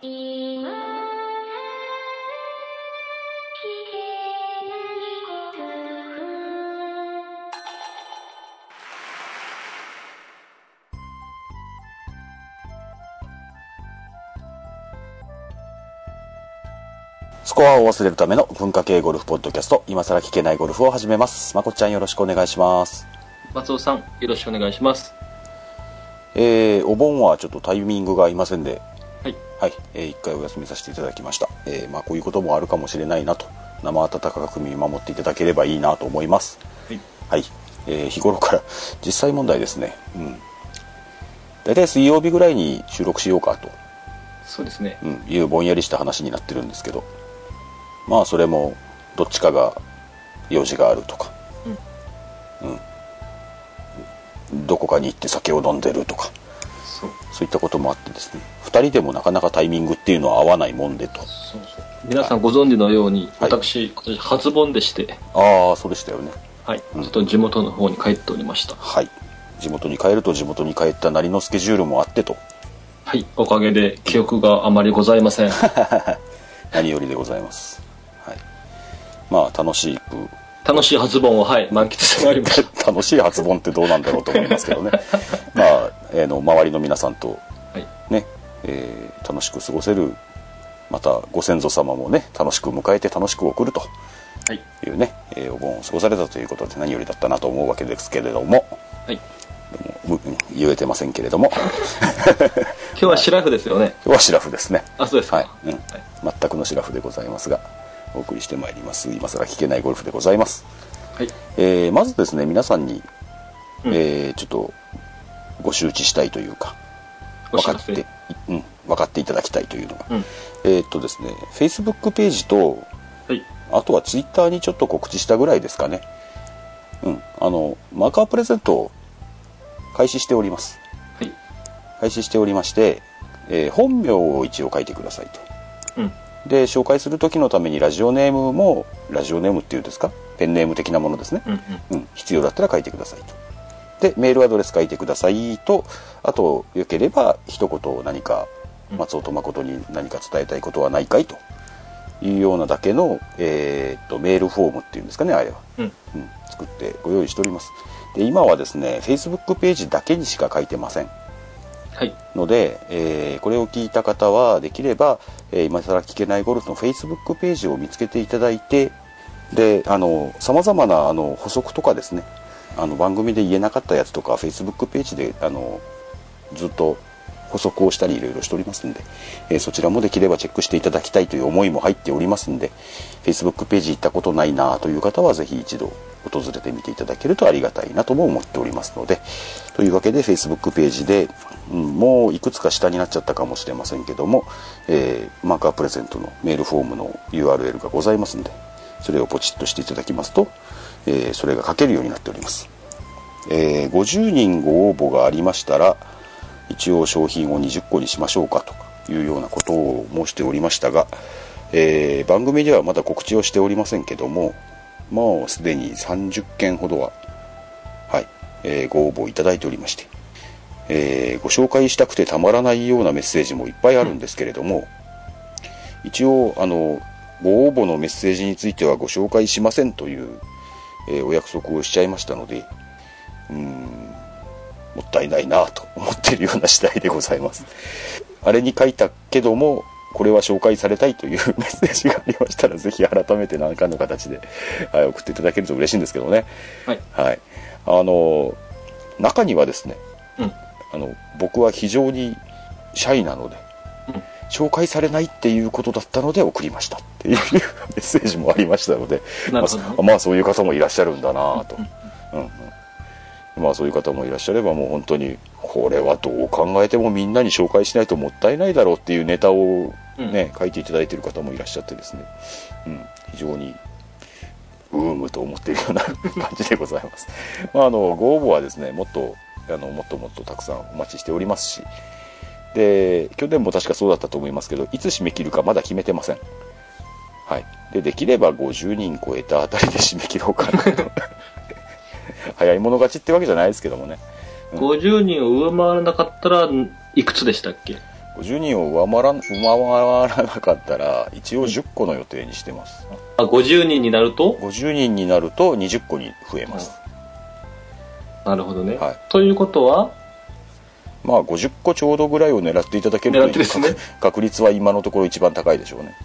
スコアを忘れるための文化系ゴルフポッドキャスト、今更聞けないゴルフを始めます。まこっちゃんよろしくお願いします。松尾さん、よろしくお願いします。えー、お盆はちょっとタイミングが合いませんで、はい。はい、えー一回お休みさせていただきました。えーまあこういうこともあるかもしれないなと、生温かく見守っていただければいいなと思います。はい。はい、えー日頃から実際問題ですね。うん。大体水曜日ぐらいに収録しようかと、そうですね。うん、いうぼんやりした話になってるんですけど、まあそれもどっちかが用事があるとか、うん、どこかに行って酒を飲んでるとか、そう。そういったこともあってですね、2人でもなかなかタイミングっていうのは合わないもんでと。そうそう。皆さんご存知のように、はい私、今年初盆でして、ああ、そうでしたよね。はい。ちょっと地元の方に帰っておりました。はい。地元に帰ると地元に帰ったなりのスケジュールもあってと、はい。おかげで記憶があまりございません。何よりでございます。はい。まあ楽しく、楽しい初盆を、はい、満喫してまいりました。楽しい初盆ってどうなんだろうと思いますけどね。まあ、えーの、周りの皆さんとはい。ね、えー楽しく過ごせる、またご先祖様もね、楽しく迎えて楽しく送るとはい。いうね、えーお盆を過ごされたということで何よりだったなと思うわけですけれども、はい。もう言えてませんけれども、今日はシラフですよね。今日はシラフですね。あ、そうですか。はい、うん全くのシラフでございますが、お送りしてまいります。今更聞けないゴルフでございます。はい。えーまずですね、皆さんに、うんえーちょっとご周知したいというか、分かって、うん、分かっていただきたいというのが、うん。えーっとですね、Facebook ページと、はい。あとは Twitter にちょっと告知したぐらいですかね。うん、あの、マーカープレゼントを開始しております。はい。開始しておりまして、えー本名を一応書いてくださいと。うん。で、紹介する時のためにラジオネームも、ラジオネームっていうんですか？ペンネーム的なものですね。うん。うん。うん、必要だったら書いてくださいと。で、メールアドレス書いてくださいと、あと、よければ一言何か、うん松尾と誠に何か伝えたいことはないかい？というようなだけの、えーっと、メールフォームっていうんですかね、あれは。うん。うん、作ってご用意しております。で、今はですね、Facebook ページだけにしか書いてません。はい。ので、えーこれを聞いた方はできれば、えー今更聞けないゴルフの Facebook ページを見つけていただいてであの様々なあの補足とかですねあの番組で言えなかったやつとか Facebook ページであのずっと補足をしたりいろいろしておりますんで、えーそちらもできればチェックしていただきたいという思いも入っておりますんで Facebook ページ行ったことないなという方はぜひ一度訪れてみていただけるとありがたいなとも思っておりますのでというわけで Facebook ページで、うんもういくつか下になっちゃったかもしれませんけども、えーマーカープレゼントのメールフォームの URL がございますんでそれをポチッとしていただきますと、えーそれが書けるようになっております、えー50人ご応募がありましたら一応商品を20個にしましょうかというようなことを申しておりましたが、えー番組ではまだ告知をしておりませんけどももうすでに30件ほどは、はいえーご応募いただいておりまして、えーご紹介したくてたまらないようなメッセージもいっぱいあるんですけれども、一応あのご応募のメッセージについてはご紹介しませんという、えーお約束をしちゃいましたのでうーんもったいないなと思っているような次第でございますあれに書いたけどもこれは紹介されたいというメッセージがありましたらぜひ改めて何かの形で、はい、送っていただけると嬉しいんですけどねはい。はいあの中にはですねうん。あの僕は非常にシャイなので、うん紹介されないっていうことだったので送りましたっていうメッセージもありましたのでまあ、まあそういう方もいらっしゃるんだなと、うんうん。まあそういう方もいらっしゃればもう本当にこれはどう考えてもみんなに紹介しないともったいないだろうっていうネタをね、書いていただいている方もいらっしゃってですね、うん、非常にうーむと思っているような感じでございます。まあ、あのご応募はですねもっとあのもっともっとたくさんお待ちしておりますしで去年も確かそうだったと思いますけどいつ締め切るかまだ決めてません。はい、でできれば50人超えたあたりで締め切ろうかなと。早い者勝ちってわけじゃないですけどもね、うん。50人を上回らなかったら、いくつでしたっけ？50人を上回ら上回らなかったら一応10個の予定にしてます。あ、50人になると？50人になると20個に増えます、なるほどね。はい。ということは、まあ50個ちょうどぐらいを狙っていただけると狙ってですね。確 確率は今のところ一番高いでしょうね。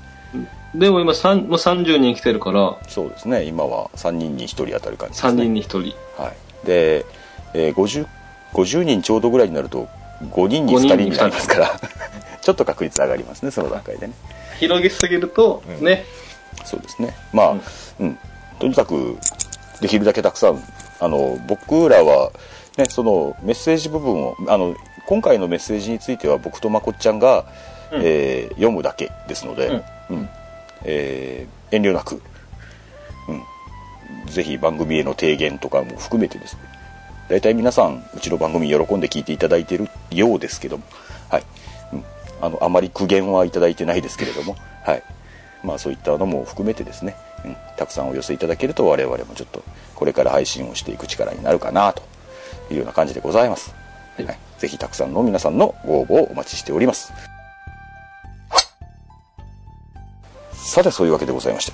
でも今三もう30人来てるから、そうですね。今は3人に1人当たる感じです3ね人に1人。はい、で、えー 50, 50人ちょうどぐらいになると5人に2人になりますから。ちょっと確率上がりますねその段階でね。広げすぎると、うん。ね、そうですね。まあ、うん。うん。とにかくできるだけたくさんあの僕らは、ね、そのメッセージ部分をあの今回のメッセージについては僕とまこっちゃんが、うん。えー読むだけですので、うん。うん。えー遠慮なく、うん、ぜひ番組への提言とかも含めてですね。大体皆さんうちの番組喜んで聞いていただいているようですけども、はい。うん、あのあまり苦言はいただいてないですけれども、はい。まあ、そういったのも含めてですね、うん、たくさんお寄せいただけると我々もちょっとこれから配信をしていく力になるかなというような感じでございます、はい。はい、ぜひたくさんの皆さんのご応募をお待ちしておりますさてそういうわけでございまして、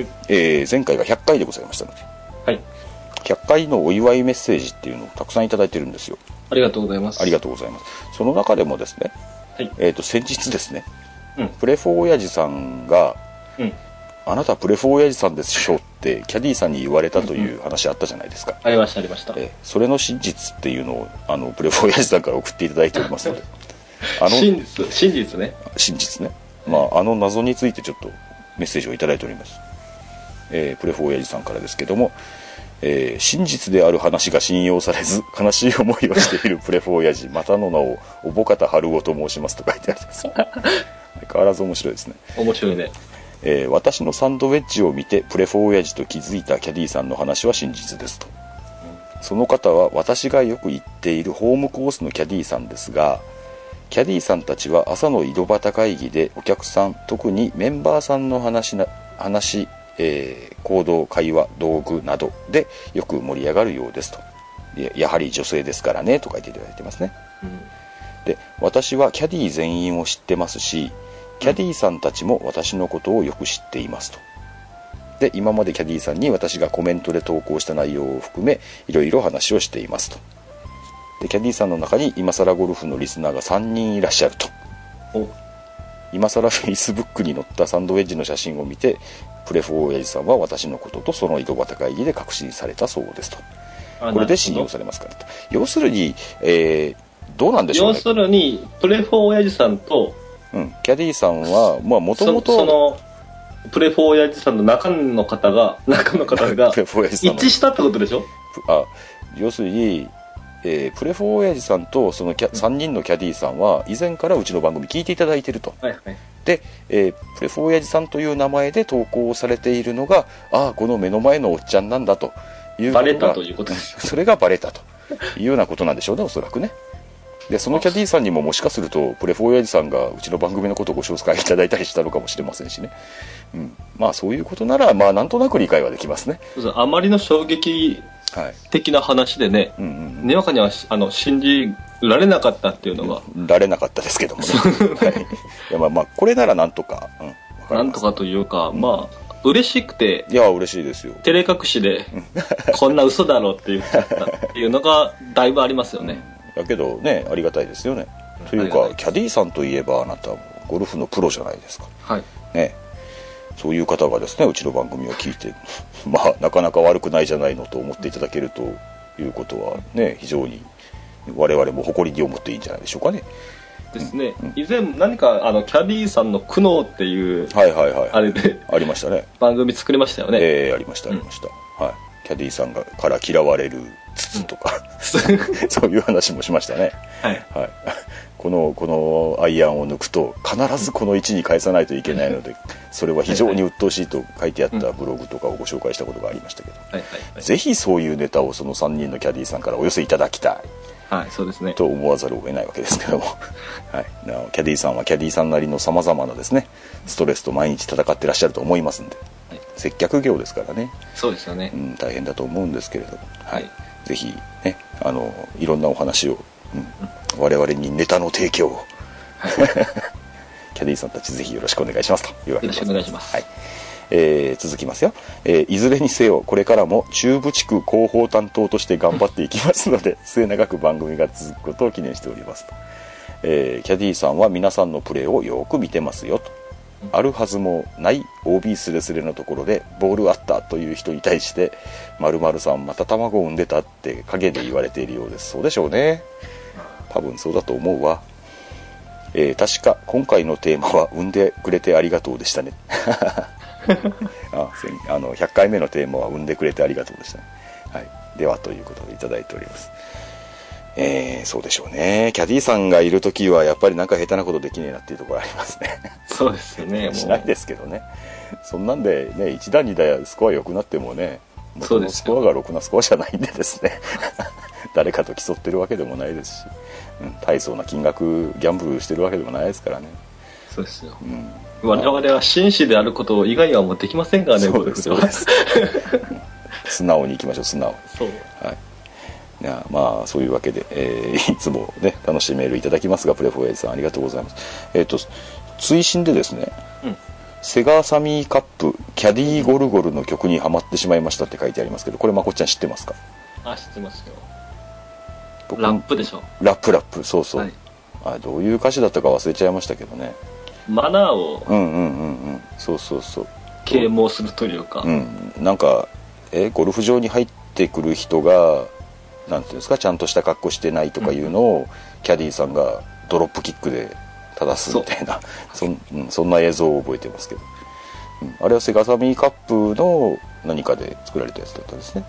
はいえー前回が100回でございましたのではい。100回のお祝いメッセージっていうのをたくさんいただいてるんですよありがとうございます。ありがとうございますその中でもですね、はい。えー、と先日ですねうん。プレフォー親父さんがうん。「あなたプレフォー親父さんでしょ」ってキャディーさんに言われたという話あったじゃないですか、ありました、ありました。えーそれの真実っていうのをあのプレフォー親父さんから送っていただいておりますので。あの真実、真実ね。真実ね、まあ、あの謎についてちょっとメッセージをいただいております、えープレフォー親父さんからですけども、えー真実である話が信用されず悲しい思いをしているプレフォー親父またの名をおぼかた春夫と申しますと書いてあります。相変わらず面白いですね。面白いね。えー私のサンドウェッジを見てプレフォー親父と気づいたキャディーさんの話は真実ですと。その方は私がよく行っているホームコースのキャディーさんですがキャディーさんたちは朝の井戸端会議でお客さん特にメンバーさんの話な話、えー行動会話道具などでよく盛り上がるようですと。ややはり女性ですからねと書いていただいてますね。うん。で私はキャディー全員を知ってますしキャディーさんたちも私のことをよく知っていますと。で今までキャディーさんに私がコメントで投稿した内容を含めいろいろ話をしていますと。でキャディーさんの中に今更ゴルフのリスナーが3人いらっしゃると。お、今更フェイスブックに載ったサンドウェッジの写真を見てプレフォー親父さんは私のこととその井戸端会議で確信されたそうですと。あこれで信用されますからと。要するに、えーどうなんでしょうね。要するに、プレフォー親父さんと、うん、キャディーさんはもともそそとの、プレフォー親父さんの中の方が、中の方が プレフォー親父さん致したってことでしょ？あ要するに、えープレフォー親父さんとそのキャ3人のキャディーさんは以前からうちの番組聞いていただいていると。はいはい。で、えープレフォー親父さんという名前で投稿されているのがああこの目の前のおっちゃんなんだというバレたがということです。それがバレたというようなことなんでしょうねおそらくねでそのキャディーさんにももしかするとプレフォー親父さんがうちの番組のことをご紹介いただいたりしたのかもしれませんしね、うん、まあそういうことならまあなんとなく理解はできますね。あまりの衝撃はい的な話でね、うんうんにわかにはあの信じられなかったっていうのが、られなかったですけどもね、はい、いやまあまあこれならなんとか、うん、わかなんとかというか、まあ、嬉しくて、いや嬉しいですよ。照れ隠しで、こんな嘘だろって言っちゃったっていうのが、だいぶありますよね。だけどねありがたいですよねというありがたいかキャディーさんといえばあなたもゴルフのプロじゃないですかはい。ねそういう方がですねうちの番組を聞いて まあなかなか悪くないじゃないのと思っていただけるということはね非常に我々も誇りに思っていいんじゃないでしょうかねですね。以前何か、あの、キャディーさんの苦悩っていう、はいはいはいあれでありましたね番組作りましたよね。ええありましたありました、はいキャディーさんがから嫌われる筒とか、そういう話もしましたね。はい。はい、このこのアイアンを抜くと必ずこの位置に返さないといけないのでそれは非常に鬱陶しいと書いてあったブログとかをご紹介したことがありましたけど、はいはいはい。ぜひそういうネタをその3人のキャディーさんからお寄せいただきたい。はい、そうですね。と思わざるを得ないわけですけども、はい、キャディーさんはキャディーさんなりのさまざまなですねストレスと毎日戦ってらっしゃると思いますんで。はい接客業ですからね、そうですよね。う。ん、大変だと思うんですけれども、はい。はい。ぜひねあのいろんなお話を、うん、我々にネタの提供を。キャディーさんたちぜひよろしくお願いしますというわけでよろしくお願いします。はい。えー続きますよ、えーいずれにせよこれからも中部地区広報担当として頑張っていきますので 末永く番組が続くことを記念しておりますと、えーキャディーさんは皆さんのプレーをよく見てますよとあるはずもない OB スレスレのところでボールあったという人に対して〇〇さんまた卵を産んでたって陰で言われているようです。そうでしょうね。多分そうだと思うわ。えー確か今回のテーマは「産んでくれてありがとう」でしたね。ああの100回目のテーマは「産んでくれてありがとう」でしたね、はい、ではということでいただいておりますえーそうでしょうね。キャディーさんがいる時はやっぱりなんか下手なことできねえなっていうところありますね。そうですよね。しないですけどね。そんなんでね1打2打スコア良くなってもねそうスコアがろくなスコアじゃないんでですね。誰かと競ってるわけでもないですし、うん、大層な金額ギャンブルしてるわけでもないですからね、そうですよ。うん、我々は紳士であること以外はもうできませんからね、そうですそうです。うん 素直にいきましょう素直そう。はいいやまあそういうわけで、えーいつもね楽しいメールいただきますがプレフォーエイズさんありがとうございます。えっ、と追伸でですねうん。セガサミーカップキャディーゴルゴルの曲にはまってしまいましたって書いてありますけどこれまこっちゃん知ってますか？あ、知ってますよ。僕ラップでしょ。ラップラップ。そうそう、はい。あどういう歌詞だったか忘れちゃいましたけどね。マナーをうんうんうんうん。そうそうそう。啓蒙するというか、うん。なんかえゴルフ場に入ってくる人がなんていうんですかちゃんとした格好してないとかいうのを、キャディーさんがドロップキックで正すみたいなそん,、うん、そんな映像を覚えてますけど、うん、あれはセガサミーカップの何かで作られたやつだったんですね。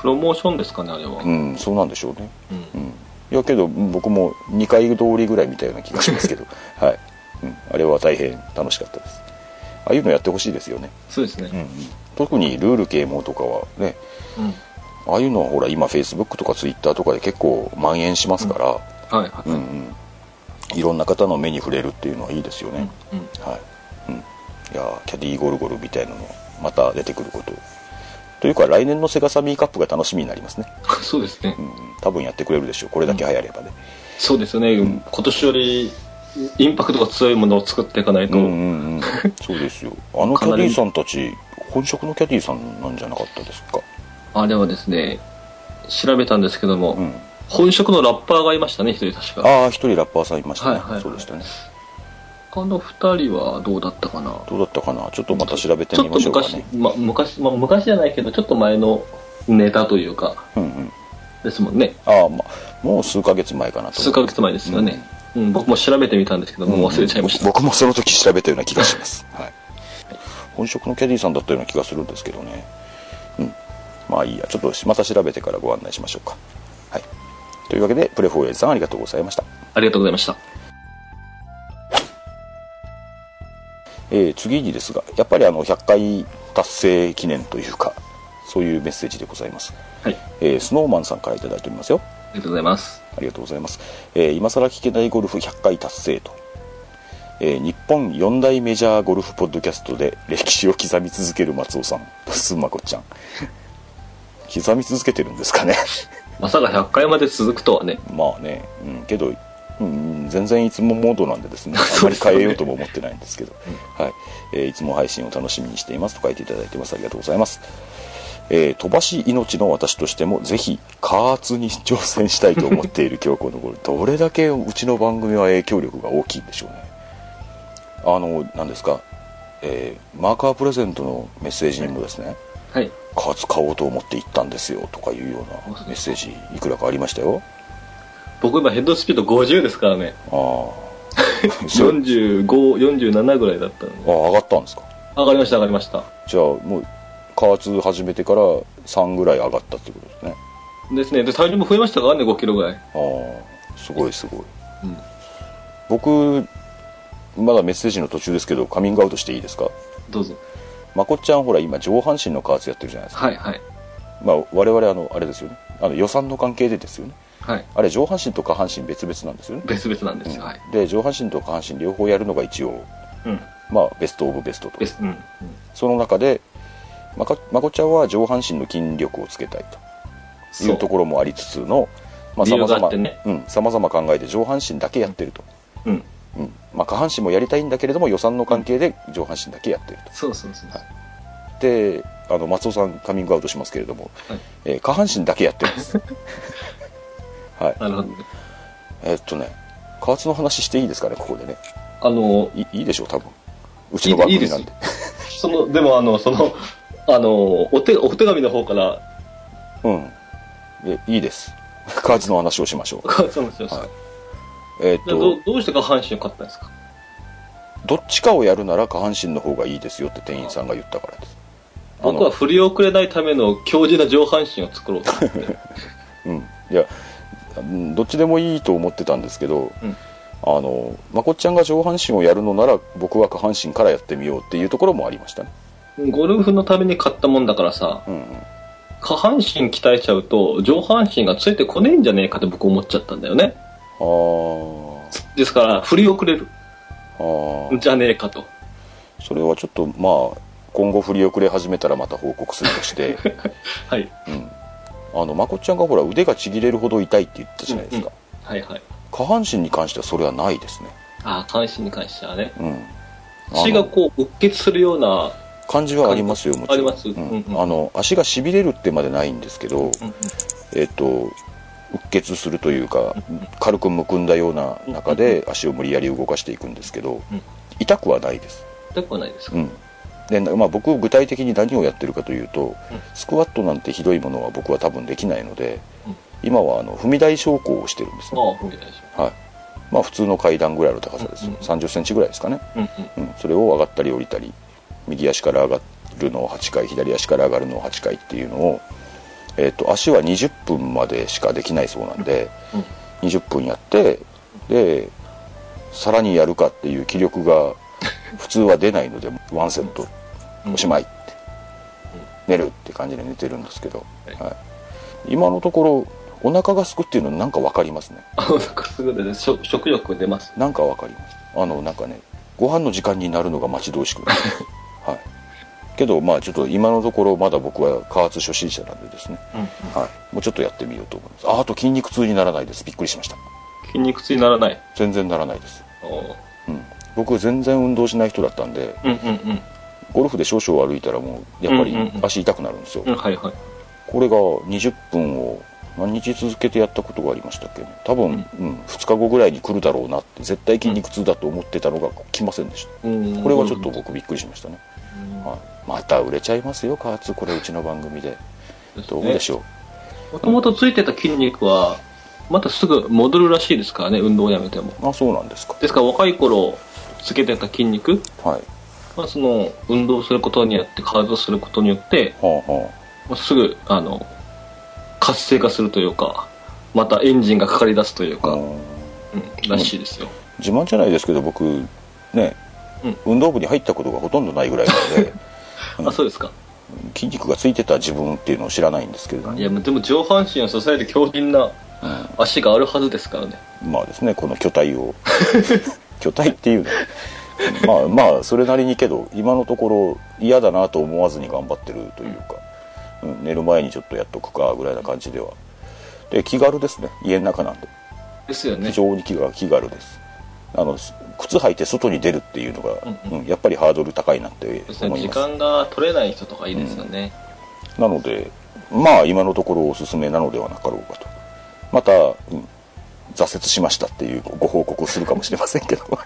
プロモーションですかね、あれは。うんそうなんでしょうね。うん。うん。いやけど僕も2回通りぐらい見たような気がしますけど。はい、うん、あれは大変楽しかったです。ああいうのやってほしいですよね、そうですね。うんうん、特にルール啓蒙とかはね。うん。ああいうのはほら今フェイスブックとかツイッターとかで結構蔓延しますから、はいはい。うんうん。いろんな方の目に触れるっていうのはいいですよね、うんうん。はい、うん、いやーキャディーゴルゴルみたいなのまた出てくること。というか来年のセガサミーカップが楽しみになりますね、そうですね。う。ん。うん、多分やってくれるでしょう。これだけ流行ればね、そうですよね。今年よりインパクトが強いものを作っていかないと。うんうんうん。そうですよ。あのキャディーさんたち 本職のキャディーさんなんじゃなかったですか？あれはですね、調べたんですけども、うん。本職のラッパーがいましたね、一人確か。ああ一人ラッパーさんいましたね、はいはいはい。そうでしたね。他の二人はどうだったかな？どうだったかな？ちょっとまた調べてちょっとみましょうか昔、ねまあ、昔、まあ、昔じゃないけど、ちょっと前のネタというか、うんうん。ですもんね。ああまあもう数ヶ月前かなと数ヶ月前ですよね。うん、僕も調べてみたんですけど、もう忘れちゃいました。僕僕もその時調べたような気がします、はい、本職のキャディーさんだったような気がするんですけどね。うんまあいいやちょっとまた調べてからご案内しましょうか。はい。というわけでプレフォーエイズさんありがとうございました。ありがとうございました。えー次にですがやっぱりあの100回達成記念というかそういうメッセージでございます、はい。えースノーマンさんから頂いておりますよ。ありがとうございます。ありがとうございます、えー今更聞けないゴルフ100回達成と、えー日本4大メジャーゴルフポッドキャストで歴史を刻み続ける松尾さん。と すんまこっちゃん刻み続けてるんですかね。まさか100回まで続くとはね。まあね、うん、けど、うん、全然いつもモードなんでです ね。あまり変えようとも思ってないんですけど、はい。えーいつも配信を楽しみにしています。と書いていただいてます。ありがとうございます。えー飛ばし命の私としてもぜひ加圧に挑戦したいと思っている強行のゴルフどれだけうちの番組は影響力が大きいんでしょうね。あの何ですか、えーマーカープレゼントのメッセージにもですね。はい。加圧買おうと思って行ったんですよとかいうようなメッセージいくらかありましたよ僕今ヘッドスピード50ですからね。ああ そう45、47ぐらいだったのに。あ上がったんですか？上がりました、上がりました。じゃあもう加圧始めてから3ぐらい上がったってことですねですね。で、体重も増えましたからね、5キロぐらい。ああすごいすごいうん。僕まだメッセージの途中ですけどカミングアウトしていいですか？どうぞ。まこっちゃんほら今上半身の加圧やってるじゃないですか、はい、はい。まあ我々あのあれですよねあの予算の関係でですよねはい。あれ上半身と下半身別々なんですよね、別々なんですよ。はい。で上半身と下半身両方やるのが一応うん。まあベストオブベストとです。うん。うんその中でまこまちゃんは上半身の筋力をつけたいというところもありつつのまあ理由が様々あってねうん様々考えて上半身だけやってるとうん。うん。まあ、下半身もやりたいんだけれども予算の関係で上半身だけやってると。そうそうそう。はい。であの松尾さんカミングアウトしますけれども、はい。えー下半身だけやってます。はい。なるほど。ね。えーっとね加圧の話していいですかねここでね。あの、いいいでしょう多分。うちの番組なんで。その、でもあの、その、あの、お手、お手紙の方から、うん。えいいです。加圧の話をしましょう。そうなんですよ。はいえーっとどうして下半身を買ったんですか？どっちかをやるなら下半身の方がいいですよって店員さんが言ったからです。僕は振り遅れないための強靭な上半身を作ろうと思って。うん、いやうんどっちでもいいと思ってたんですけど、うん。あのまこっちゃんが上半身をやるのなら僕は下半身からやってみようっていうところもありましたね、ゴルフのために買ったもんだからさ、うんうん、下半身鍛えちゃうと上半身がついてこねえんじゃねえかって僕思っちゃったんだよね。ですから、振り遅れる。んじゃねえかと。それはちょっとまあ今後振り遅れ始めたらまた報告するとして、はい。うん、あのまこっちゃんがほら腕がちぎれるほど痛いって言ったじゃないですか、はいはい。下半身に関してはそれはないですね、ああ、関心に関してはね。うん、血がこう、うっ血するような、感じはありますよもちろん。あります。うん。うんうん。あの足がしびれるってまでないんですけど、うんうん。えっ、とうっ血するというか軽くむくんだような中で足を無理やり動かしていくんですけど、うん。痛くはないです、痛くはないですか、うん。でまあ、僕具体的に何をやってるかというと、うん。スクワットなんてひどいものは僕は多分できないので、うん。今はあの踏み台昇降をしてるんですね、ああ、踏み台でしはい。まあ、普通の階段ぐらいの高さです、うんうん3 0センチぐらいですかね、ょ。うん。それを上がったり降りたり右足から上がるのを8回左足から上がるのを8回っていうのを、えー、と足は20分までしかできないそうなんで、20分やってでさらにやるかっていう気力が 普通は出ないのでワンセット。うん。おしまい。って、寝るって感じで寝てるんですけど、はい。はい、今のところお腹がすくっていうのなんか分かりますね。あ、なんかすぐでね、食食欲出ます。なんかわかります。あのなんかねご飯の時間になるのが待ち遠しく けどまあちょっと今のところまだ僕は加圧初心者なんでですね、うんはい、もうちょっとやってみようと思います。ああと筋肉痛にならないです。びっくりしました。筋肉痛にならない？全然ならないです、うん、僕全然運動しない人だったんでうんうんゴルフで少々歩いたらもうやっぱりうんうんうん足痛くなるんですよ、うん。うん、はいはい。これが20分を何日続けてやったことがありましたっけね。多分、うん。2日後ぐらいに来るだろうなって絶対筋肉痛だと思ってたのが来ませんでした。うん。これはちょっと僕びっくりしましたね、うん。はい、また売れちゃいますよ加圧これうちの番組で。どうでしょう、もともとついてた筋肉は、またすぐ戻るらしいですからね、運動をやめても。あそうなんですか。ですから若い頃つけてた筋肉、はい。まあ、その運動することによって体をすることによって、はあはまあ、すぐあの活性化するというかまたエンジンがかかり出すというあ、か、うんうん、らしいですよ、自慢じゃないですけど僕ね、うん。運動部に入ったことがほとんどないぐらいなので あそうですか。筋肉がついてた自分っていうのを知らないんですけれども。いやでも上半身を支える強靭な足があるはずですからね。まあですねこの巨体を。巨体っていうのまあまあそれなりにけど今のところ嫌だなと思わずに頑張ってるというか、うん、寝る前にちょっとやっとくかぐらいな感じでは。で気軽ですね。家の中なんで。ですよね。非常に気が気軽ですあの靴履いて外に出るっていうのが、うんうん。やっぱりハードル高いなって思います。間が取れない人とかいいですよね、なのでまあ今のところおすすめなのではなかろうかと。また、うん挫折しましたっていうご報告をするかもしれませんけど。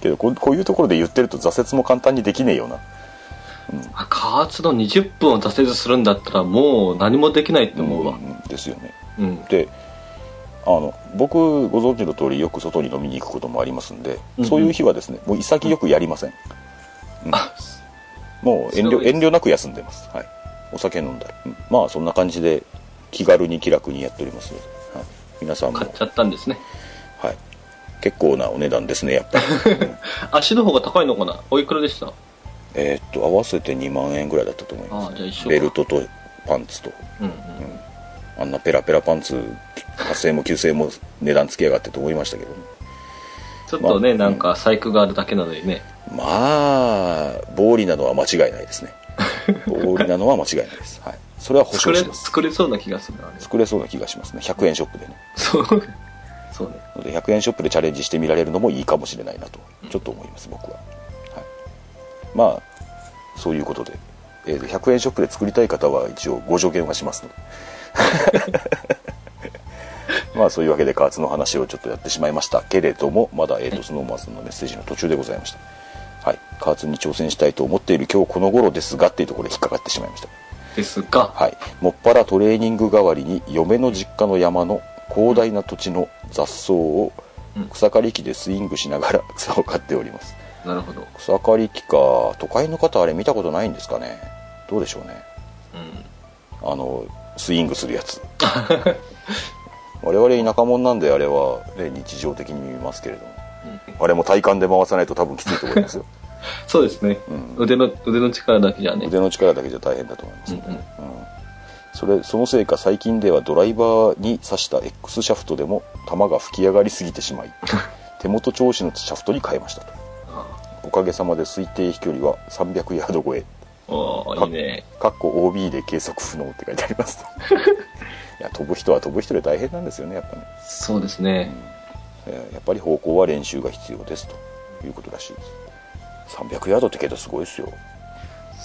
けどこうこういうところで言ってると挫折も簡単にできねえよな。あ加圧の20分を挫折するんだったらもう何もできないって思うわ。ん。ですよね。うん、であの僕ご存知の通りよく外に飲みに行くこともありますんで、うんうん。そういう日はですねもう潔くやりません、あもう遠慮遠慮なく休んでます、はい、お酒飲んだり、うん。まあそんな感じで気軽に気楽にやっておりますので、はい、皆さんも。買っちゃったんですね。はい、結構なお値段ですねやっぱり。足の方が高いのかな？おいくらでした？えーっと合わせて2万円ぐらいだったと思いますベルトとパンツと。うん。うんあんなペラペラパンツ8000円も9000円も値段つけやがってと思いましたけどね。ちょっとね、まあなんか細工があるだけなのにね。まあ暴利なのは間違いないですね。暴利なのは間違いないです、はい、それは保証します。作れそうな気がするな、ね、作れそうな気がしますね。100円ショップでね。そう。そうね。ので100円ショップでチャレンジしてみられるのもいいかもしれないなとちょっと思います僕は、はい、まあそういうことで、えー100円ショップで作りたい方は一応ご助言はしますので まあそういうわけで加圧の話をちょっとやってしまいましたけれどもまだ、えー、とスノーマンさんのメッセージの途中でございました。はい。加圧に挑戦したいと思っている今日この頃ですがっていうところで引っかかってしまいました。ですが、はい、もっぱらトレーニング代わりに嫁の実家の山の広大な土地の雑草をうん。草刈り機でスイングしながら 草を刈っております。なるほど。草刈り機か。都会の方あれ見たことないんですかね。どうでしょうね。うん。あのスイングするやつ。我々田舎者なんであれは、ね、日常的に見ますけれども。うん。あれも体幹で回さないと多分きついと思いますよ。そうですね、うん。腕の、腕の力だけじゃね。腕の力だけじゃ大変だと思います。ね、うんうん。うん。それそのせいか最近ではドライバーに刺した X シャフトでも弾が吹き上がりすぎてしまい 手元調子のシャフトに変えましたと。あおかげさまで推定飛距離は300ヤード超えおーいいね。かっこ OB で計測不能って書いてあります いや飛ぶ人は飛ぶ人で大変なんですよねやっぱね、そうですね。えーやっぱり方向は練習が必要ですということらしいです300ヤードってけどすごいですよ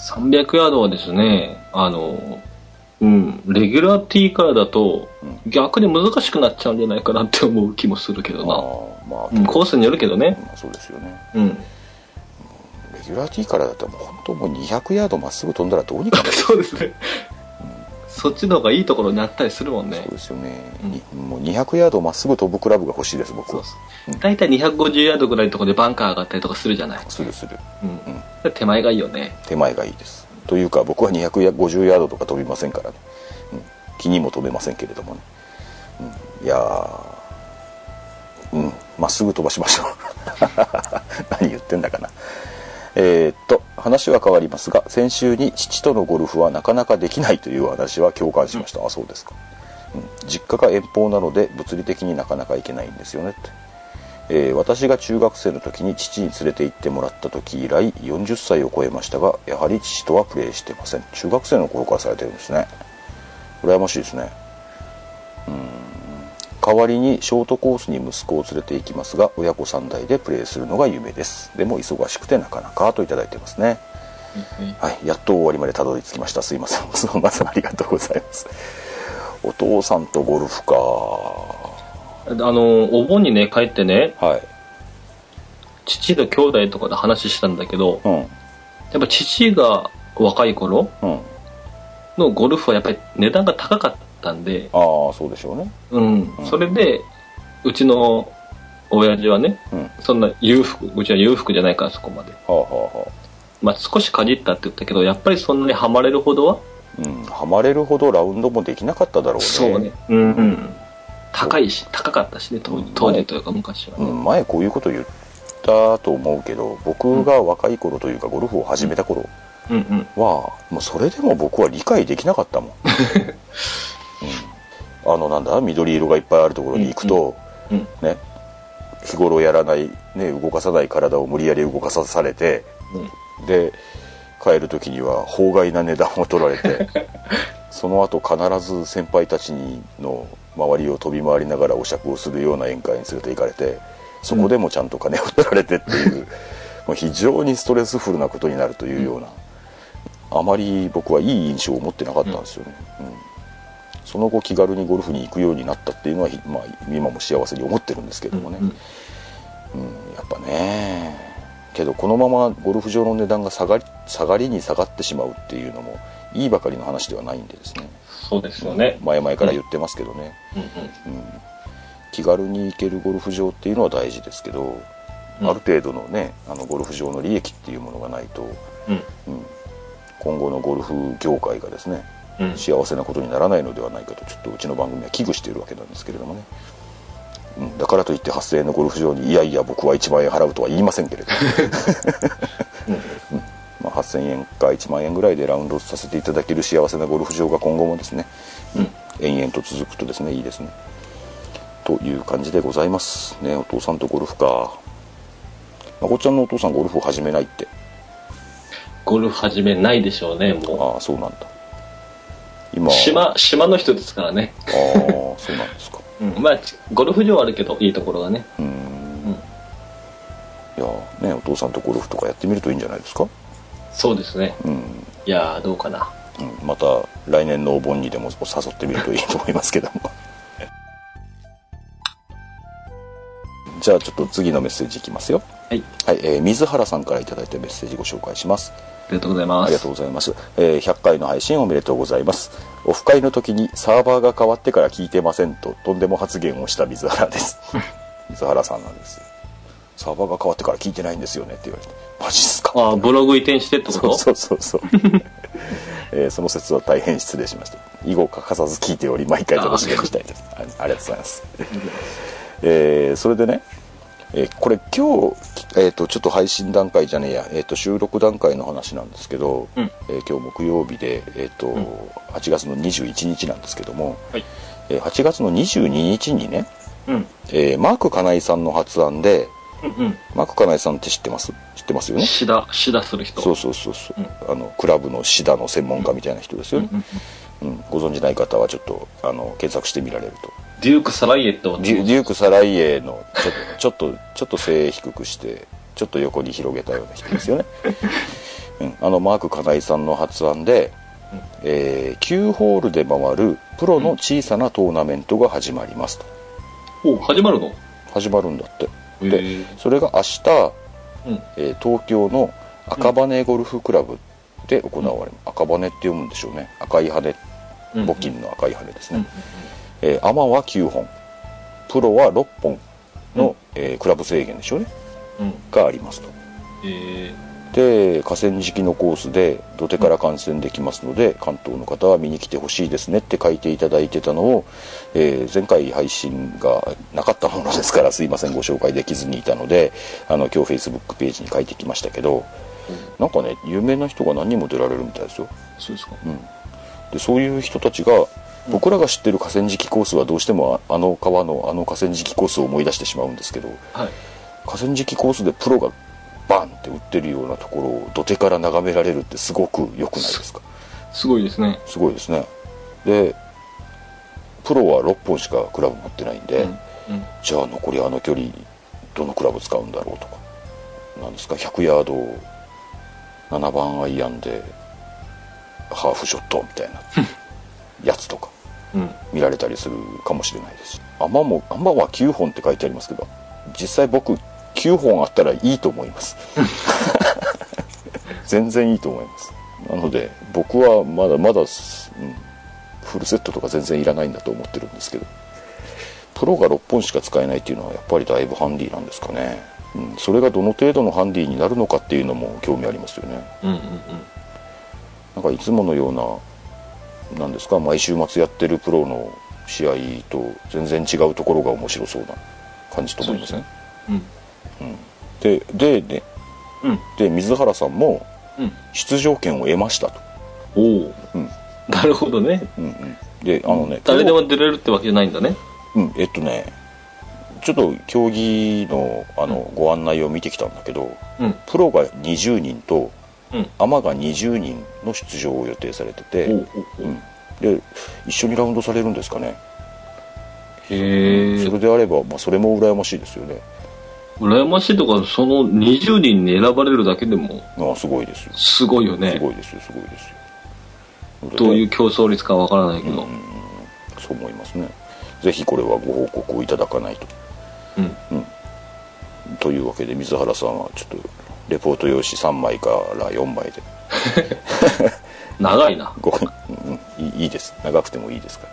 300ヤードはですね、あの、うん、レギュラー T からだと、逆に難しくなっちゃうんじゃないかなって思う気もするけどな。あーまあ、うん、コースによるけどね。まあそうですよねうん。レギュラー T からだったらもう本当もう200ヤードまっすぐ飛んだらどうにかなる。そうですね。そっちの方がいいところにあったりするもんね。そう。ですよね、にもう200ヤードまっすぐ飛ぶクラブが欲しいです僕は。そうそう。大体250ヤードぐらいのところでバンカー上がったりとかするじゃない。するするうん。手前がいいよね。手前がいいです。というか僕は250ヤードとか飛びませんからね、うん、気にも飛べませんけれどもね、うん、いやー。うん。まっすぐ飛ばしましょう。何言ってんだかなえーっと話は変わりますが先週に父とのゴルフはなかなかできないという話は共感しました、あそうですか、うん、実家が遠方なので物理的になかなか行けないんですよね。って。えー私が中学生の時に父に連れて行ってもらった時以来40歳を超えましたがやはり父とはプレーしてません。中学生の頃からされてるんですね。羨ましいですね。うーん代わりにショートコースに息子を連れて行きますが親子3代でプレーするのが夢です。でも忙しくてなかなかといただいてますね。はいやっと終わりまでたどり着きました。すいません。そのまさんありがとうございます。お父さんとゴルフか。あの、お盆にね、帰ってね、はい。父と兄弟とかで話したんだけど、うん。やっぱ父が若い頃うん。のゴルフはやっぱり値段が高かったんで、ああそうでしょうね。うん。うん。それで、うちの親父はね、うん。はそんな裕福、うちは裕福じゃないからそこまで。あはあはあ。まあ少しかじったって言ったけど、やっぱりそんなにハマれるほどは、うん、はまれるほどラウンドもできなかっただろうね。そうね。うんうん。高いし、高かったしね、当当時というか昔はね。うん、前こういうこと言ったと思うけど僕が若い頃というかゴルフを始めた頃うんうん。はもうそれでも僕は理解できなかったもん、あのなんだ緑色がいっぱいあるところに行くと、うん。ね日頃やらない、ね、動かさない体を無理やり動かさされてうん。で帰る時には法外な値段を取られて その後必ず先輩たちにの周りを飛び回りながらお酌をするような宴会に連れて行かれてそこでもちゃんと金を取られてっていう、もう非常にストレスフルなことになるというような、あまり僕はいい印象を持ってなかったんですよね、うんその後気軽にゴルフに行くようになったっていうのは、ひまあ、今も幸せに思ってるんですけどもね、うんうん、やっぱね。けどこのままゴルフ場の値段が下がり下がりに下がってしまうっていうのもいいばかりの話ではないんでですね。そうですよね。前々から言ってますけどね、うんうん、気軽に行けるゴルフ場っていうのは大事ですけど、うん。ある程度のねあのゴルフ場の利益っていうものがないと、うん。うん、今後のゴルフ業界がですねうん。幸せなことにならないのではないかとちょっとうちの番組は危惧しているわけなんですけれどもね、うん、だからといって8000円のゴルフ場にいやいや僕は1万円払うとは言いませんけれども、うん。まあ、8000円か1万円ぐらいでラウンドさせていただける幸せなゴルフ場が今後もですね、うん。延々と続くとですねいいですね。という感じでございますね。お父さんとゴルフか。まこっちゃんのお父さんゴルフを始めないって。ゴルフ始めないでしょうね、もああそうなんだ今う。島、島の人ですからね。ああそうなんですか うん、まあ、ちゴルフ場はあるけど、いいところがね。うんうん。いやねお父さんとゴルフとかやってみるといいんじゃないですか？そうですね。うん、いやー、どうかな。うん、また来年のお盆にでも誘ってみるといいと思いますけども じゃあちょっと次のメッセージいきますよはい。はい、えー水原さんからいただいたメッセージご紹介しますありがとうございます。ありがとうございます、えー100回の配信おめでとうございます。オフ会の時にサーバーが変わってから聞いてませんととんでも発言をした水原です。水原さんなんです。サーバーが変わってから聞いてないんですよねって言われて。マジっすか？あーブログ移転してってこと？そうそうそう えーその説は大変失礼しました。以後欠かさず聞いており毎回楽しみにしたいです。あありがとうございます、えーそれでね、えーこれ今日、えー、とちょっと配信段階じゃねえや、えー、と収録段階の話なんですけど、うん。えー今日木曜日で、えーとん。8月の21日なんですけども、はい。えー8月の22日にね、うん。えーマーク金井さんの発案でうんマーク金井さんって知ってます？知ってますようん。ね？シダ、シダする人。そうそうそうそう、うあのクラブのシダの専門家みたいな人ですよね、うんうん。うん。ご存じない方はちょっとあの検索してみられるとデューク・サライエットデュデューク・サライエのちょちょっとちょっと背低くしてちょっと横に広げたような人ですよね、うん、あのマーク金井さんの発案で、えー9ホールで回るプロの小さなトーナメントが始まりますと。お始まるの？始まるんだって。へでーそれが明日、うん。えー東京の赤羽ゴルフクラブで行われます、赤羽って読むんでしょうね。赤い羽うん。募金の赤い羽ですうん。ね、えーアマは9本。プロは6本の、えークラブ制限でしょうね。うん。うん。がありますと。えで河川敷のコースで土手から観戦できますので、関東の方は見に来てほしいですねって書いていただいてたのを、えー前回配信がなかったものですからすいませんご紹介できずにいたのであの今日 Facebook ページに書いてきましたけどー、なんかね有名な人が何人も出られるみたいですよ。そうですか。でそういう人たちが僕らが知ってる河川敷コースはどうしてもああの川のあの河川敷コースを思い出してしまうんですけどはい。河川敷コースでプロがバンって打ってるようなところを土手から眺められるってすごく良くないですか？すごいですね。すごいですねでプロは6本しかクラブ持ってないんで、うん。うん。じゃあ残りあの距離どのクラブ使うんだろうとかなんですか？100ヤードを7番アイアンでハーフショットみたいなやつとかうん。見られたりするかもしれないです。しアマもアマは9本って書いてありますけど実際僕9本あったらいいと思います。全然いいと思います。なので僕はまだまだ、うん、フルセットとか全然いらないんだと思ってるんですけどプロが6本しか使えないっていうのはやっぱりだいぶハンディなんですかね、うん、それがどの程度のハンディになるのかっていうのも興味ありますよね。うん。うん。なんかいつものようななんですか？毎週末やってるプロの試合と全然違うところが面白そうな感じと思いません？うん。でででうん。で水原さんもうん。出場権を得ましたと、おお。うんなるほどね。うんうん、であのね誰でも出れるってわけじゃないんだね。うんえっとねちょっと競技のあの、ご案内を見てきたんだけどうん。プロが20人とうん。アマが20人の出場を予定されてて、おうん、で一緒にラウンドされるんですかね。へえそ。れであれば、まあ、それも羨ましいですよね。羨ましいとか、その20人に選ばれるだけでも、ああすごいですよ。すごいよね。す。ごいですよすごいですよ。どういう競争率かわからないけど。そう思いますね。ぜひこれはご報告をいただかないと。うん。というわけで水原さんはちょっとレポート用紙3枚から4枚で 長いな。ご、うん、いいいいです長くてもいいですから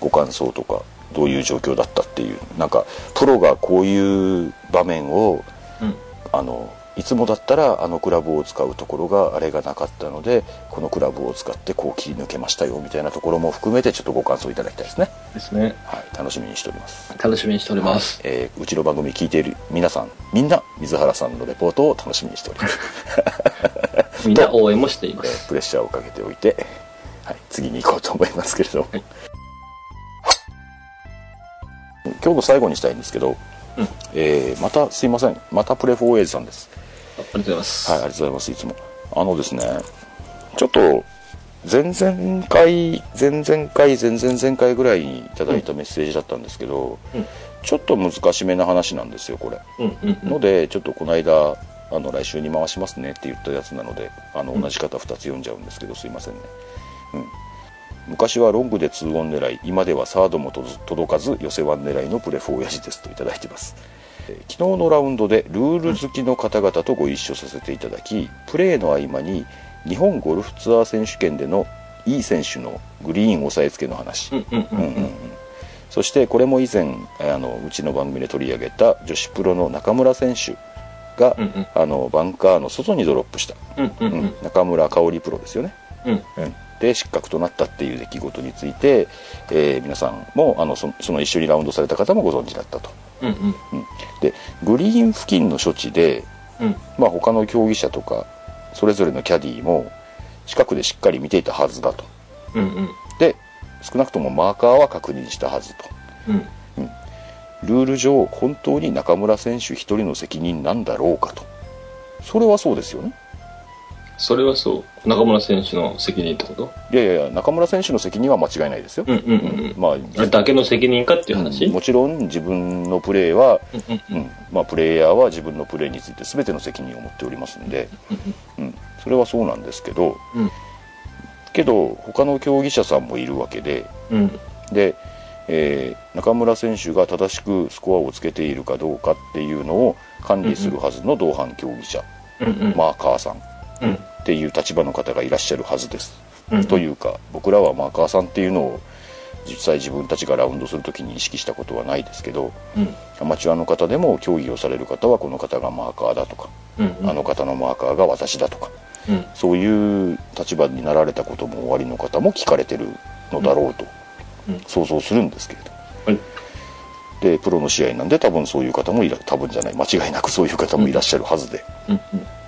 ご感想とかどういう状況だったっていうなんかプロがこういう場面をうん。あのいつもだったらあのクラブを使うところがあれがなかったのでこのクラブを使ってこう切り抜けましたよみたいなところも含めてちょっとご感想いただきたいですねですね。はい楽しみにしております楽しみにしております。えーうちの番組聞いている皆さんみんな水原さんのレポートを楽しみにしております、みんな応援もしていまえす。ープレッシャーをかけておいて、はい、次に行こうと思いますけれども、はい。今日の最後にしたいんですけど、うん。えーまたすいません。またプレフォーエイズさんです。ありがとうございます。はいありがとうございますいつも。あのですねちょっと前々回前々回前々前回ぐらいにいただいたメッセージだったんですけど、うん。ちょっと難しめな話なんですよこれ、うんうんうん。のでちょっとこの間あの来週に回しますねって言ったやつなのであのうん。同じ方2つ読んじゃうんですけどすいませんね、うん、昔はロングで2オン狙い今ではサードもと届かず寄せワン狙いのプレフォーヤジですといただいてます。えー昨日のラウンドでルール好きの方々とご一緒させていただきプレーの合間に日本ゴルフツアー選手権でのいい選手のグリーン押さえつけの話、そしてこれも以前あのうちの番組で取り上げた女子プロの中村選手が、うんうん。あのバンカーの外にドロップした、うんうんうん。中村香織プロですよね、うん。うん。で失格となったっていう出来事について、えー皆さんもあのそその一緒にラウンドされた方もご存知だったと、うんうん。うん。でグリーン付近の処置で、うん。まあ、他の競技者とかそれぞれのキャディーも近くでしっかり見ていたはずだと。うんうん。で少なくともマーカーは確認したはずと。うんルール上本当に中村選手一人の責任なんだろうかと。それはそうですよね。それはそう。中村選手の責任ってこと？いやいやいや中村選手の責任は間違いないですよ、うんうんうんまあだけの責任かっていう話？もちろん自分のプレーは、うんうんうん。まあ、プレイヤーは自分のプレーについて全ての責任を持っておりますんで、うん、それはそうなんですけど。うん。けど他の競技者さんもいるわけで。うん。で、えー中村選手が正しくスコアをつけているかどうかっていうのを管理するはずの同伴競技者、マーカーさんうん。っていう立場の方がいらっしゃるはずです。うんというか僕らはマーカーさんっていうのを実際自分たちがラウンドする時に意識したことはないですけどうん。アマチュアの方でも競技をされる方はこの方がマーカーだとか、あの方のマーカーが私だとかうん。そういう立場になられたこともおありの方も聞かれてるのだろうと。うん想像するんですけれどはい。でプロの試合なんで多分そういう方もいら多分じゃない間違いなくそういう方もいらっしゃるはずで。うん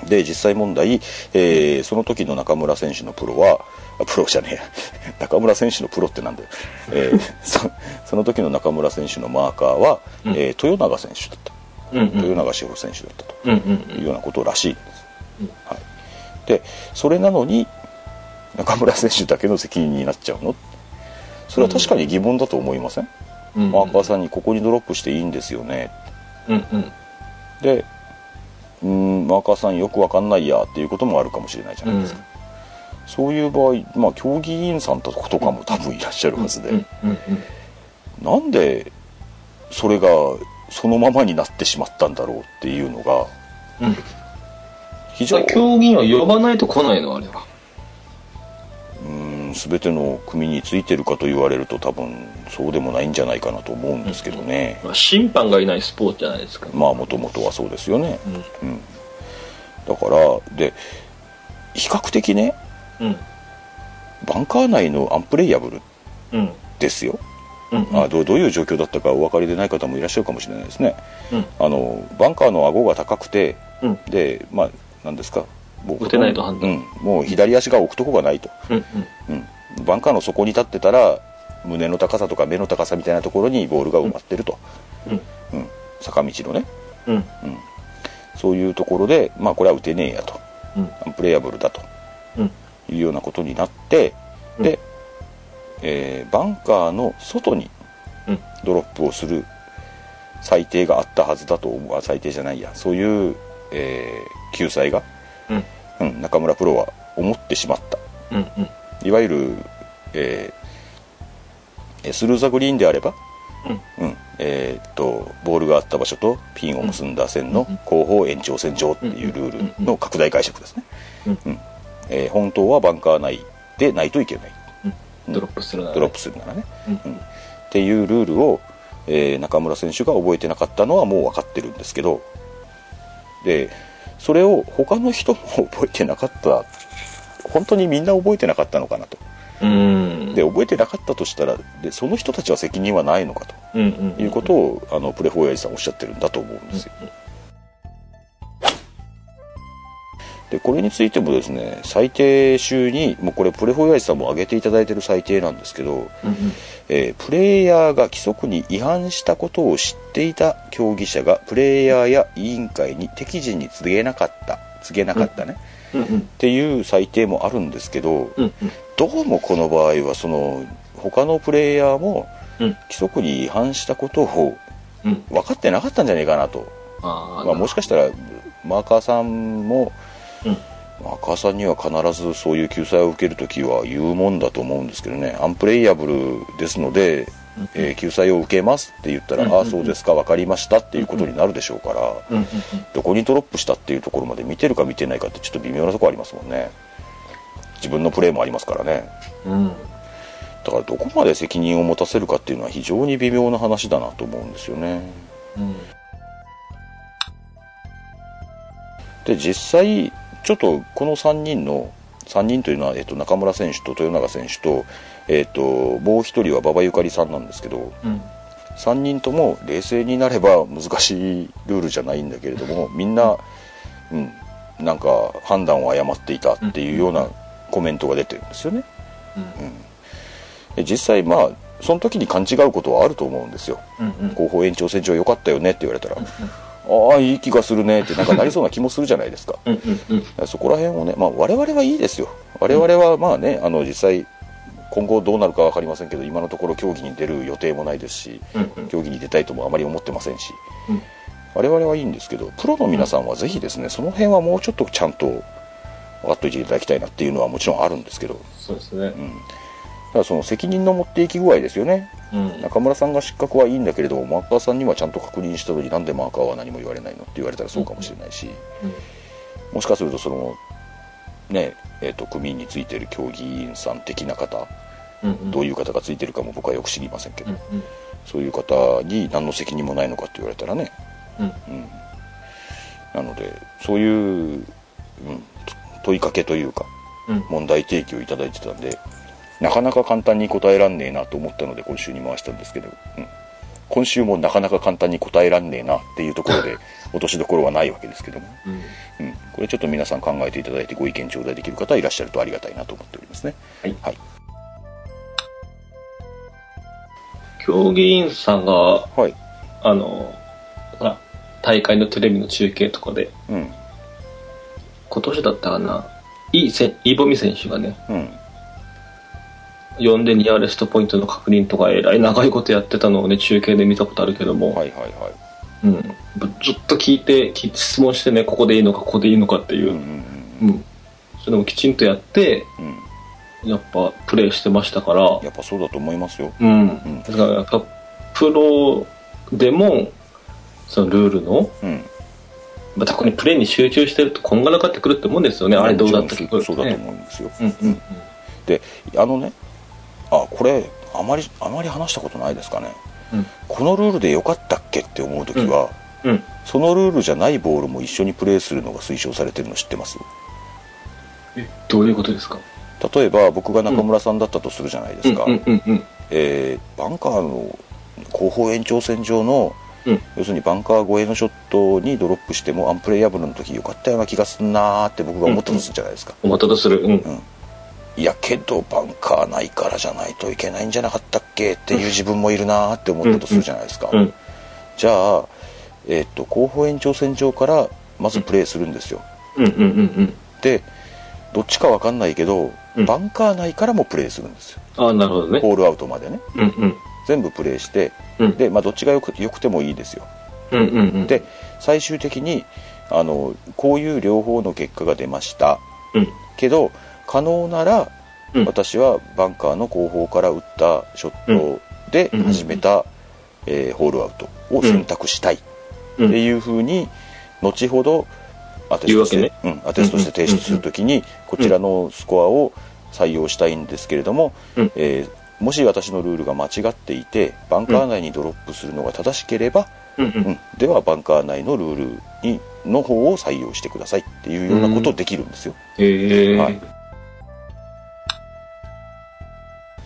で実際問題、えーその時の中村選手のプロはあプロじゃねえや。中村選手のプロってなんだよ、えー そその時の中村選手のマーカーは、うん。えー豊永選手だった、うんうん。豊永志保選手だったとうんうんいうようなことらしいんです、うん。はい、でそれなのに中村選手だけの責任になっちゃうのそれは確かに疑問だと思いません、うん。マーカーさんにここにドロップしていいんですよね。うんうん。でうーんマーカーさんよくわかんないやっていうこともあるかもしれないじゃないですか、そういう場合まあ競技委員さんとかも多分いらっしゃるはずで、うんうんなんでそれがそのままになってしまったんだろうっていうのがうん。非常に競技員は呼ばないと来ないのあれは全ての組についてるかと言われると多分そうでもないんじゃないかなと思うんですけどね、まあ審判がいないスポーツじゃないですか。まあもともとはそうですよね、うん。うん、だからで比較的ねうん。バンカー内のアンプレイヤブルうんですよ、うん。あどうどういう状況だったかお分かりでない方もいらっしゃるかもしれないですね。うん。あのバンカーの顎が高くてうん。でまあ何ですかもう打てないと判断。うん、もう左足が置くとこがないと、うんうん、バンカーの底に立ってたら胸の高さとか目の高さみたいなところにボールが埋まってると、うん。うん、坂道のね、うん。うん、そういうところでまあこれは打てねえやと。うん。プレイヤブルだと。うん。いうようなことになってうん。で、えーバンカーの外にうん。ドロップをする裁定があったはずだと思う。あ裁定じゃないや。そういう、えー救済が、うんうん、中村プロは思ってしまった。うんうん。いわゆる、えーえスルーザグリーンであれば、うん。うんえーっとボールがあった場所とピンを結んだ線の後方延長線上っていうルールの拡大解釈ですね、うん。うん。えー本当はバンカー内でないといけない。ドロップするならドロップするならね、うん。うん。っていうルールを、えー中村選手が覚えてなかったのはもう分かってるんですけどでそれを他の人も覚えてなかった。本当にみんな覚えてなかったのかなと。うん。で覚えてなかったとしたらでその人たちは責任はないのかと。うんうんいうことをあのプレフォーヤイさんおっしゃってるんだと思うんですよでこれについてもですね最低週にもうこれプレフォーヤイさんも上げていただいてる最低なんですけど、うんうん。えープレイヤーが規則に違反したことを知っていた競技者がプレイヤーや委員会に適時に告げなかった告げなかったね、うんうんっていう裁定もあるんですけどうんどうもこの場合はその他のプレイヤーもうん。規則に違反したことをうん。分かってなかったんじゃないかなと、あーまあ、もしかしたらマーカーさんも、うん。マーカーさんには必ずそういう救済を受けるときは言うもんだと思うんですけどね。アンプレイヤブルですので、うん。えー救済を受けますって言ったら、ああそうですか分かりましたっていうことになるでしょうから、どこにドロップしたっていうところまで見てるか見てないかってちょっと微妙なところありますもんね。自分のプレーもありますからね。うんうん。だからどこまで責任を持たせるかっていうのは非常に微妙な話だなと思うんですよね。うん。で実際ちょっとこの3人の3人というのは、えっと、中村選手と豊永選手と,、えっともう1人は馬場ゆかりさんなんですけどうん。3人とも冷静になれば難しいルールじゃないんだけれどもみんな、うん、なんか判断を誤っていたっていうようなコメントが出てるんですよね。で実際まあその時に勘違うことはあると思うんですよ。うんうん。後方延長線上良かったよねって言われたら、ああいい気がするね。ってなんかなりそうな気もするじゃないですか。うんそこら辺をね、まあ、我々はいいですよ、我々はまあね、あの実際、今後どうなるか分かりませんけど、今のところ競技に出る予定もないですし、競技に出たいともあまり思ってませんし、うん。我々はいいんですけど、プロの皆さんはぜひですね、その辺はもうちょっとちゃんと分かっておいていただきたいなっていうのはもちろんあるんですけど、そうですね。うん、ただその責任の持っていき具合ですよね、うん。中村さんが失格はいいんだけれども、マーカーさんにはちゃんと確認したのになんでマーカーは何も言われないのって言われたらそうかもしれないし。もしかするとそのねえー、と組員についてる競技員さん的な方うんうん。どういう方がついてるかも僕はよく知りませんけど、うんうん。そういう方に何の責任もないのかって言われたらね、うん。うん、なのでそういう、うん、と問いかけというかうん。問題提起をいただいてたんでなかなか簡単に答えらんねえなと思ったので今週に回したんですけど、うん、今週もなかなか簡単に答えらんねえなっていうところで 落としどころはないわけですけども。うんうん、これちょっと皆さん考えていただいてご意見頂戴できる方いらっしゃるとありがたいなと思っておりますね。はいはい。競技員さんがはい。あのほら大会のテレビの中継とかでうん。今年だったかないいせイボミ選手がねうん。呼んでニアレストポイントの確認とかえらい長いことやってたのをね中継で見たことあるけども、はいはいはい。うん、ずっと聞いて質問してねここでいいのかここでいいのかっていうう、んうんうんそれもきちんとやってうん。うん。やっぱプレーしてましたからやっぱそうだと思いますよ。うん、んだからやっぱプロでもそのルールの、うん。まあ、特にプレーに集中してるとこんがらかってくるって思うんですよねあれどうだったっけそうそうだと思うんですよ。うんうんうんで、あのね、あ、これ、あまり、あまり話したことないですかね。うん。このルールで良かったっけって思うときは、うん。そのルールじゃないボールも一緒にプレーするのが推奨されてるの知ってます？えどういうことですか？例えば僕が中村さんだったとするじゃないですか。うん。うん。うん。えーバンカーの後方延長線上の、うん。要するにバンカー越えのショットにドロップしてもアンプレイヤブルの時よかったような気がすんなーって僕が思ったとするじゃないですか、おまたとする。うん。うんいやけどバンカーないからじゃないといけないんじゃなかったっけ？っていう自分もいるなーって思ったとするじゃないですか、うん。じゃあ、えーっと後方延長線上からまずプレーするんですよ。うん。うん。うん。うん。でどっちかわかんないけど、うん。バンカー内からもプレーするんですよ。ああなるほどね。ホールアウトまでね。うん。うん。全部プレーしてうん。で、まあ、どっちがよくよくてもいいですよ。うん。うん。うん。で最終的にあのこういう両方の結果が出ました。うん。けど可能なら、うん。私はバンカーの後方から打ったショットでうん始めた、えーホールアウトを選択したいっていうふうに後ほどアテストして、言うん、アテストして提出するときにこちらのスコアを採用したいんですけれども、うん。えーもし私のルールが間違っていてバンカー内にドロップするのが正しければ、うんううん。ん、ではバンカー内のルールにの方を採用してくださいっていうようなことできるんですよ。へえはい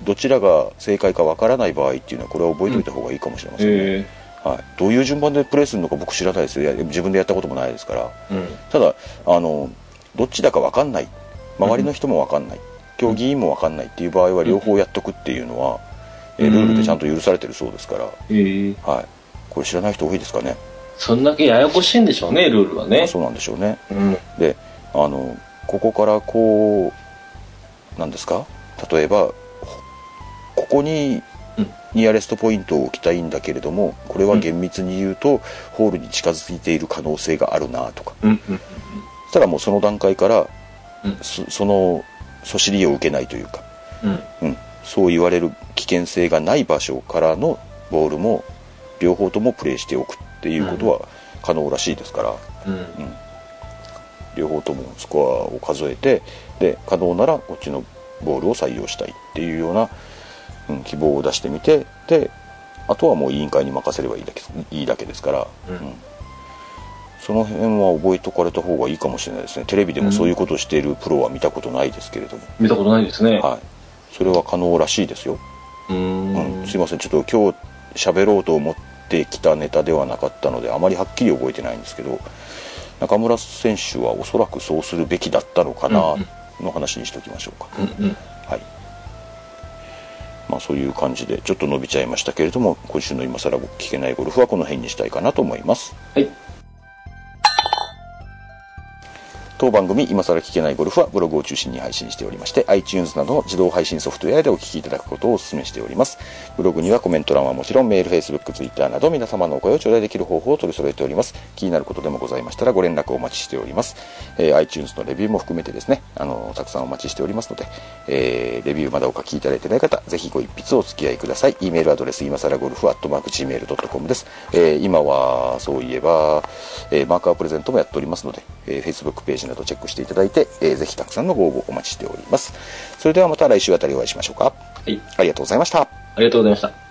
どちらが正解かわからない場合っていうのはこれは覚えておいた方がいいかもしれませんね、へえ。はい、どういう順番でプレイするのか僕知らないですよ。自分でやったこともないですから。うん。ただあのどっちだかわかんない。周りの人もわかんない。競技員もわかんないっていう場合は両方やっとくっていうのは、えールールでちゃんと許されてるそうですから、はい、これ知らない人多いですかね。そんだけややこしいんでしょうね、ルールはね。そうなんでしょうね。うん。であのここからこうなんですか？例えばほここにうん。ニアレストポイントを置きたいんだけれどもこれは厳密に言うと、ホールに近づいている可能性があるなとか。うん、うん。そしたらもうその段階から、うん。そそのそしりを受けないというか、うん。うん、そう言われる危険性がない場所からのボールも両方ともプレイしておくっていうことは可能らしいですから、うん。両方ともスコアを数えてで可能ならこっちのボールを採用したいっていうような、うん、希望を出してみてであとはもう委員会に任せればいいだけいいだけですから、うん。その辺は覚えとかれた方がいいかもしれないですね。テレビでもそういうことをしているプロは見たことないですけれども、見たことないですね。はい、それは可能らしいですよ、うん。ん。すいません。ちょっと今日喋ろうと思ってきたネタではなかったのであまりはっきり覚えてないんですけど中村選手はおそらくそうするべきだったのかなうんの話にしておきましょうか、うんうん。はいまあそういう感じでちょっと伸びちゃいましたけれども今週の今更聞けないゴルフはこの辺にしたいかなと思いますはい。当番組今更聞けないゴルフはブログを中心に配信しておりまして iTunes などの自動配信ソフトウェアでお聞きいただくことをお勧めしております。ブログにはコメント欄はもちろんメール Facebook、Twitter など皆様のお声を頂戴できる方法を取り揃えております。気になることでもございましたらご連絡お待ちしております、えー iTunes のレビューも含めてですねあのたくさんお待ちしておりますので、えーレビューまだお書きいただいてない方ぜひご一筆お付き合いください。E メールアドレス今更ゴルフアットマーク Gmail.com です、えー今はそういえば、えーマーカープレゼントもやっておりますので、えー Facebook ページなどチェックしていただいて、えーぜひたくさんのご応募お待ちしておりますそれではまた来週あたりお会いしましょうかはい。ありがとうございましたありがとうございました。